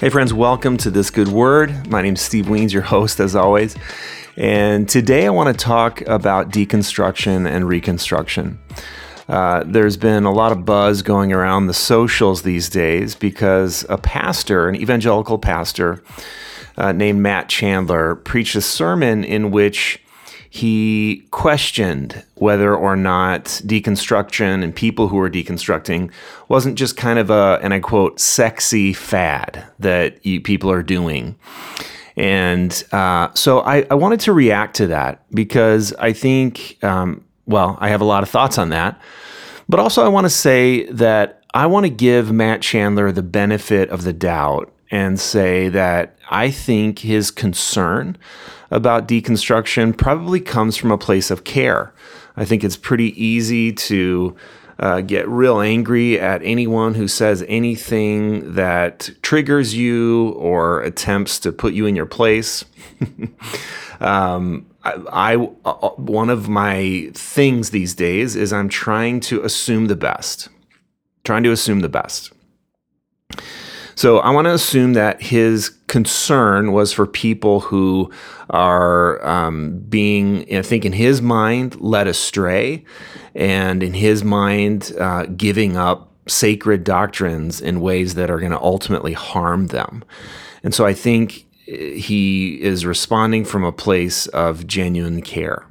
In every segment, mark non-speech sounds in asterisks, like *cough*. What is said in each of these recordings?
Hey, friends, welcome to This Good Word. My name is Steve Wiens, your host, as always. And today I want to talk about deconstruction and reconstruction. Uh, there's been a lot of buzz going around the socials these days because a pastor, an evangelical pastor uh, named Matt Chandler, preached a sermon in which he questioned whether or not deconstruction and people who were deconstructing wasn't just kind of a, and I quote, sexy fad that people are doing. And uh, so I, I, wanted to react to that because I think, um, well, I have a lot of thoughts on that. But also, I want to say that I want to give Matt Chandler the benefit of the doubt and say that I think his concern about deconstruction probably comes from a place of care. I think it's pretty easy to uh, get real angry at anyone who says anything that triggers you or attempts to put you in your place. *laughs* um, I, I uh, one of my things these days is I'm trying to assume the best, trying to assume the best. So I want to assume that his concern was for people who are um, being, I think, in his mind, led astray, and in his mind, uh, giving up sacred doctrines in ways that are going to ultimately harm them. And so I think eh, he is responding from a place of genuine care.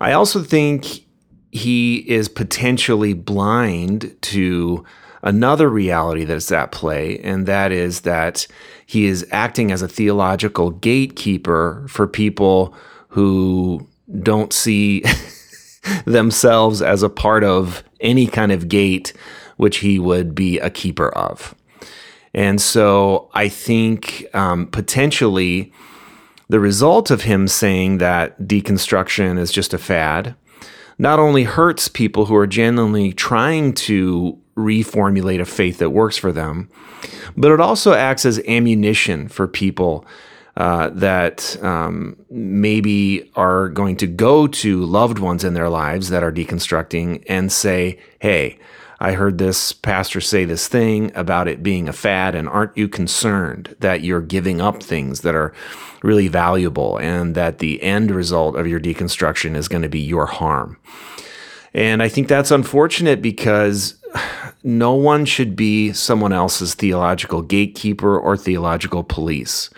I also think he is potentially blind to another reality that is at play, and that is that he is acting as a theological gatekeeper for people who don't see *laughs* themselves as a part of any kind of gate which he would be a keeper of. And so I think um, potentially the result of him saying that deconstruction is just a fad not only hurts people who are genuinely trying to reformulate a faith that works for them, but it also acts as ammunition for people uh, that um, maybe are going to go to loved ones in their lives that are deconstructing and say, hey, I heard this pastor say this thing about it being a fad, and aren't you concerned that you're giving up things that are really valuable and that the end result of your deconstruction is going to be your harm? And I think that's unfortunate because no one should be someone else's theological gatekeeper or theological police.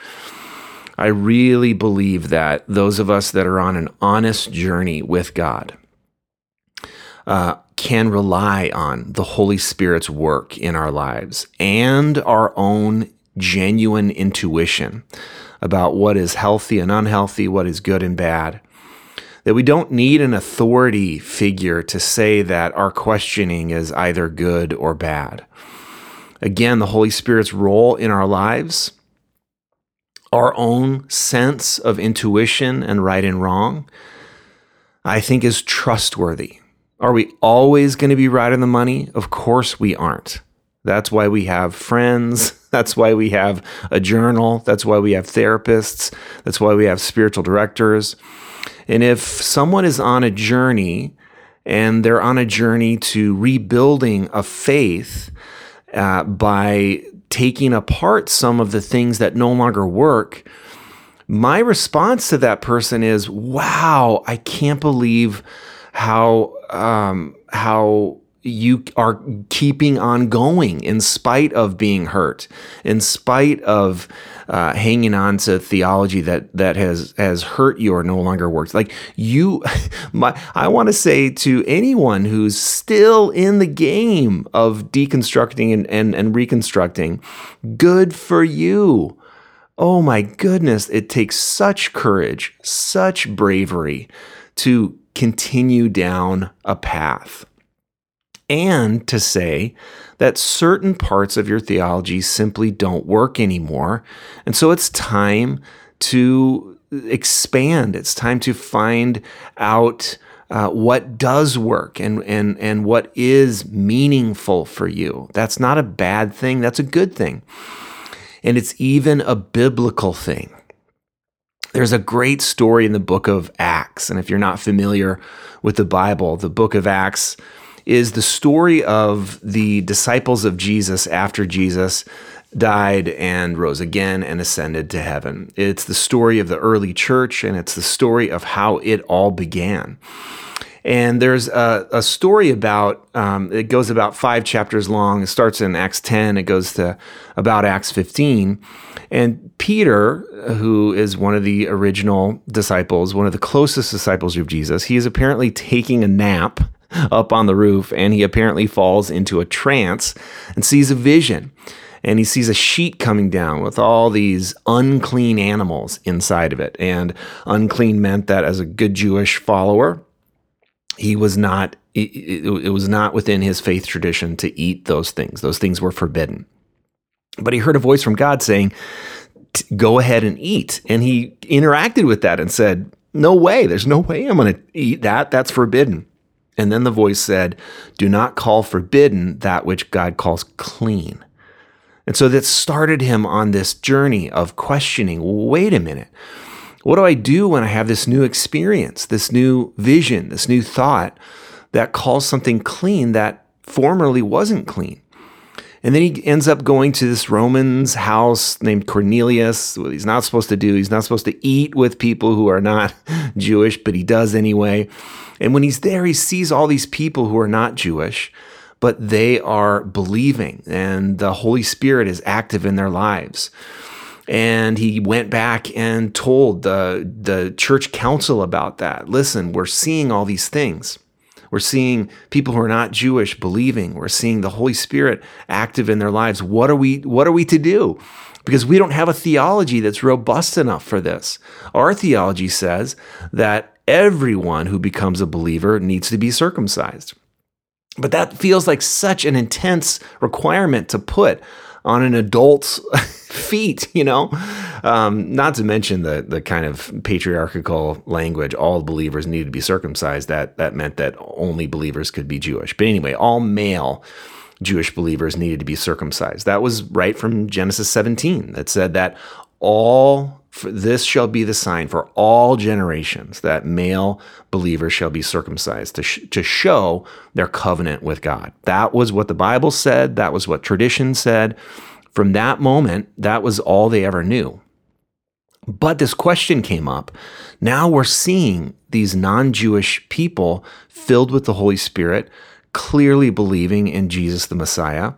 I really believe that those of us that are on an honest journey with God uh, can rely on the Holy Spirit's work in our lives and our own genuine intuition about what is healthy and unhealthy, what is good and bad that we don't need an authority figure to say that our questioning is either good or bad. Again, the Holy Spirit's role in our lives, our own sense of intuition and right and wrong, I think is trustworthy. Are we always going to be right on the money? Of course we aren't. That's why we have friends. *laughs* That's why we have a journal. That's why we have therapists. That's why we have spiritual directors. And if someone is on a journey and they're on a journey to rebuilding a faith uh, by taking apart some of the things that no longer work, my response to that person is, "Wow, I can't believe how um, how you are keeping on going in spite of being hurt, in spite of uh, hanging on to theology that that has has hurt you or no longer works. Like you, *laughs* my, I want to say to anyone who's still in the game of deconstructing and, and, and reconstructing, good for you. Oh my goodness, it takes such courage, such bravery to continue down a path and to say that certain parts of your theology simply don't work anymore. And so it's time to expand, it's time to find out. Uh, what does work and, and, and what is meaningful for you. That's not a bad thing, that's a good thing. And it's even a biblical thing. There's a great story in the book of Acts. And if you're not familiar with the Bible, the book of Acts is the story of the disciples of Jesus after Jesus died and rose again and ascended to heaven. It's the story of the early church and it's the story of how it all began. And there's a, a story about, um, it goes about five chapters long. It starts in Acts 10, it goes to about Acts 15. And Peter, who is one of the original disciples, one of the closest disciples of Jesus, he is apparently taking a nap *laughs* up on the roof and he apparently falls into a trance and sees a vision and he sees a sheet coming down with all these unclean animals inside of it. And unclean meant that as a good Jewish follower, he was not it, was not within his faith tradition to eat those things. Those things were forbidden. But he heard a voice from God saying, "Go ahead and eat." And he interacted with that and said, "No way. There's no way I'm going to eat that. That's forbidden." And then the voice said, "Do not call forbidden that which God calls clean." And so that started him on this journey of questioning wait a minute, what do I do when I have this new experience, this new vision, this new thought that calls something clean that formerly wasn't clean? And then he ends up going to this Roman's house named Cornelius. What he's not supposed to do, he's not supposed to eat with people who are not *laughs* Jewish, but he does anyway. And when he's there, he sees all these people who are not Jewish but they are believing and the Holy Spirit is active in their lives. And he went back and told the, the church council about that. Listen, we're seeing all these things. We're seeing people who are not Jewish believing. We're seeing the Holy Spirit active in their lives. What are we what are we to do? Because we don't have a theology that's robust enough for this. Our theology says that everyone who becomes a believer needs to be circumcised. But that feels like such an intense requirement to put on an adult's *laughs* feet, you know? Um, not to mention the the kind of patriarchal language, all believers needed to be circumcised. That that meant that only believers could be Jewish. But anyway, all male Jewish believers needed to be circumcised. That was right from Genesis 17 that said that all for this shall be the sign for all generations that male believers shall be circumcised to, sh- to show their covenant with God. That was what the Bible said. That was what tradition said. From that moment, that was all they ever knew. But this question came up. Now we're seeing these non Jewish people filled with the Holy Spirit, clearly believing in Jesus the Messiah.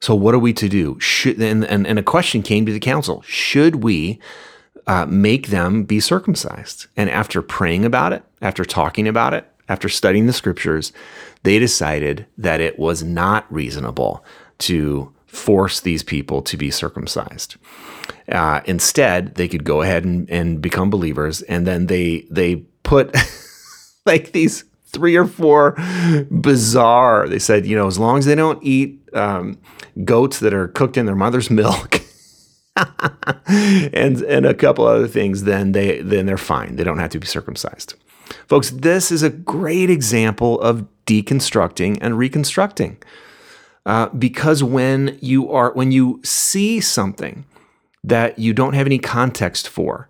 So, what are we to do? Should, and, and, and a question came to the council Should we uh, make them be circumcised. And after praying about it, after talking about it, after studying the scriptures, they decided that it was not reasonable to force these people to be circumcised. Uh, instead, they could go ahead and, and become believers, and then they they put *laughs* like these three or four bizarre. They said, you know, as long as they don't eat um, goats that are cooked in their mother's *laughs* milk *laughs* and and a couple other things, then they then they're fine. They don't have to be circumcised. Folks, this is a great example of deconstructing and reconstructing. Uh, because when you are when you see something that you don't have any context for,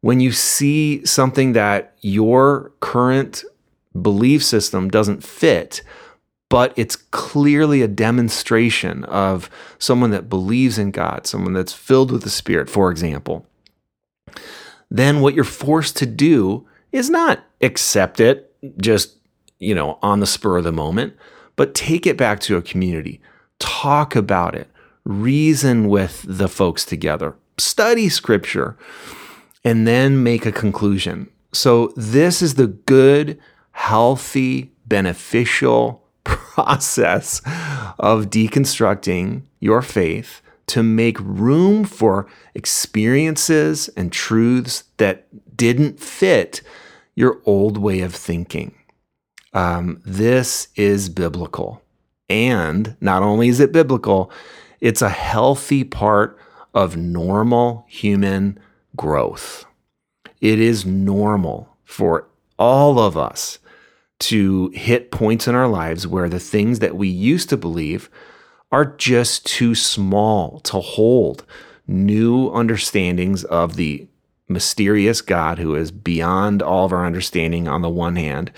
when you see something that your current belief system doesn't fit, but it's clearly a demonstration of someone that believes in God, someone that's filled with the Spirit, for example, then what you're forced to do is not accept it just, you know, on the spur of the moment, but take it back to a community, talk about it, reason with the folks together, study scripture, and then make a conclusion. So, this is the good, healthy, beneficial process of deconstructing your faith to make room for experiences and truths that didn't fit your old way of thinking. Um, this is biblical. And not only is it biblical, it's a healthy part of normal human growth. It is normal for all of us to hit points in our lives where the things that we used to believe are just too small to hold new understandings of the mysterious God who is beyond all of our understanding on the one hand,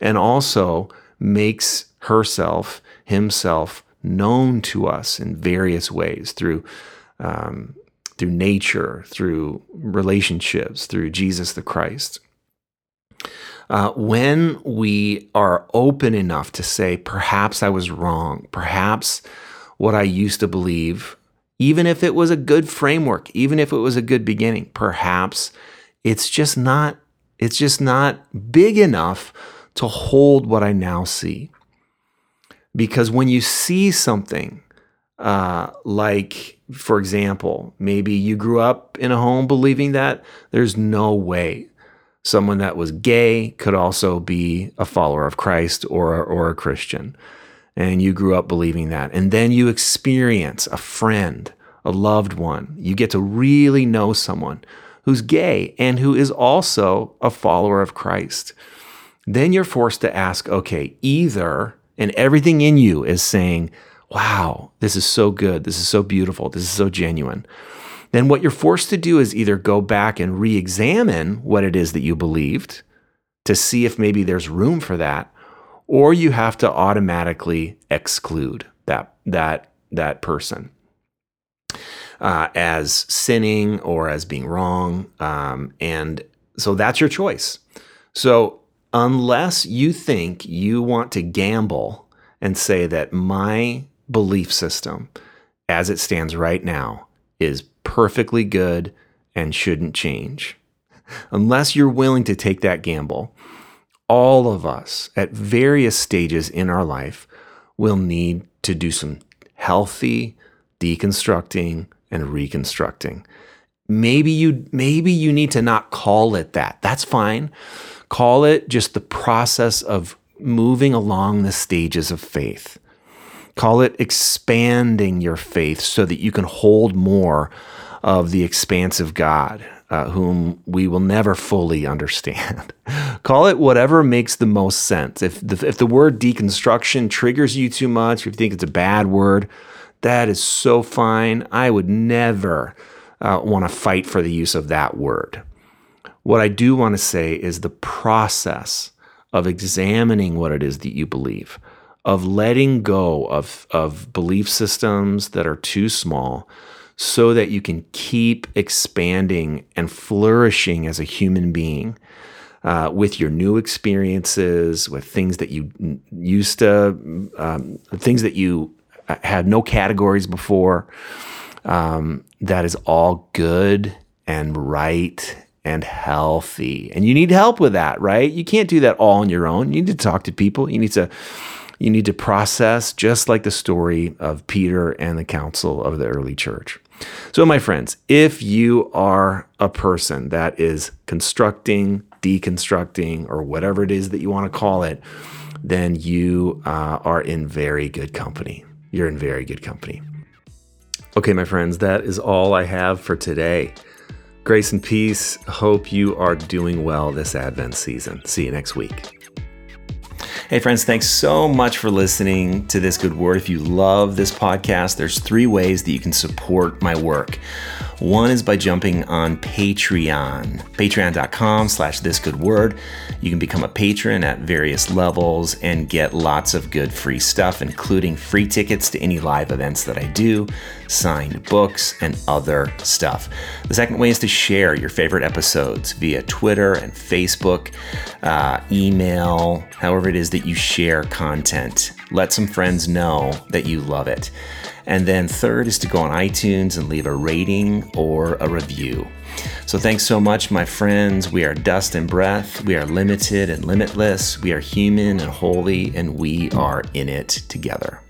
and also makes herself, himself known to us in various ways through um, through nature, through relationships, through Jesus the Christ. Uh, when we are open enough to say, perhaps I was wrong, perhaps what I used to believe, even if it was a good framework, even if it was a good beginning, perhaps it's just not it's just not big enough to hold what I now see. Because when you see something uh, like, for example, maybe you grew up in a home believing that there's no way someone that was gay could also be a follower of Christ or, or a Christian. And you grew up believing that. And then you experience a friend, a loved one. You get to really know someone who's gay and who is also a follower of Christ. Then you're forced to ask, okay, either, and everything in you is saying, wow, this is so good. This is so beautiful. This is so genuine. Then what you're forced to do is either go back and re examine what it is that you believed to see if maybe there's room for that, or you have to automatically exclude that, that, that person. Uh, as sinning or as being wrong. Um, and so that's your choice. So, unless you think you want to gamble and say that my belief system as it stands right now is perfectly good and shouldn't change. Unless you're willing to take that gamble, all of us at various stages in our life will need to do some healthy deconstructing and reconstructing. Maybe you maybe you need to not call it that. That's fine. Call it just the process of moving along the stages of faith. Call it expanding your faith so that you can hold more of the expansive God, uh, whom we will never fully understand. *laughs* Call it whatever makes the most sense. If the, if the word deconstruction triggers you too much, if you think it's a bad word, that is so fine. I would never uh, want to fight for the use of that word. What I do want to say is the process of examining what it is that you believe of letting go of, of belief systems that are too small so that you can keep expanding and flourishing as a human being uh, with your new experiences, with things that you used to, um, things that you uh, had no categories before. Um, that is all good and right and healthy. And you need help with that, right? You can't do that all on your own. You need to talk to people. You need to you need to process, just like the story of Peter and the council of the early church. So, my friends, if you are a person that is constructing, deconstructing, or whatever it is that you want to call it, then you uh, are in very good company. You're in very good company. Okay, my friends, that is all I have for today. Grace and peace. Hope you are doing well this Advent season. See you next week. Hey, friends, thanks so much for listening to This Good Word. If you love this podcast, there's three ways that you can support my work. One is by jumping on Patreon, patreon.com slash this good word. You can become a patron at various levels and get lots of good free stuff, including free tickets to any live events that I do, signed books, and other stuff. The second way is to share your favorite episodes via Twitter and Facebook, uh, email, however it is that you share content. Let some friends know that you love it. And then third is to go on iTunes and leave a rating or a review. So thanks so much, my friends. We are dust and breath. We are limited and limitless. We are human and holy, and we are in it together.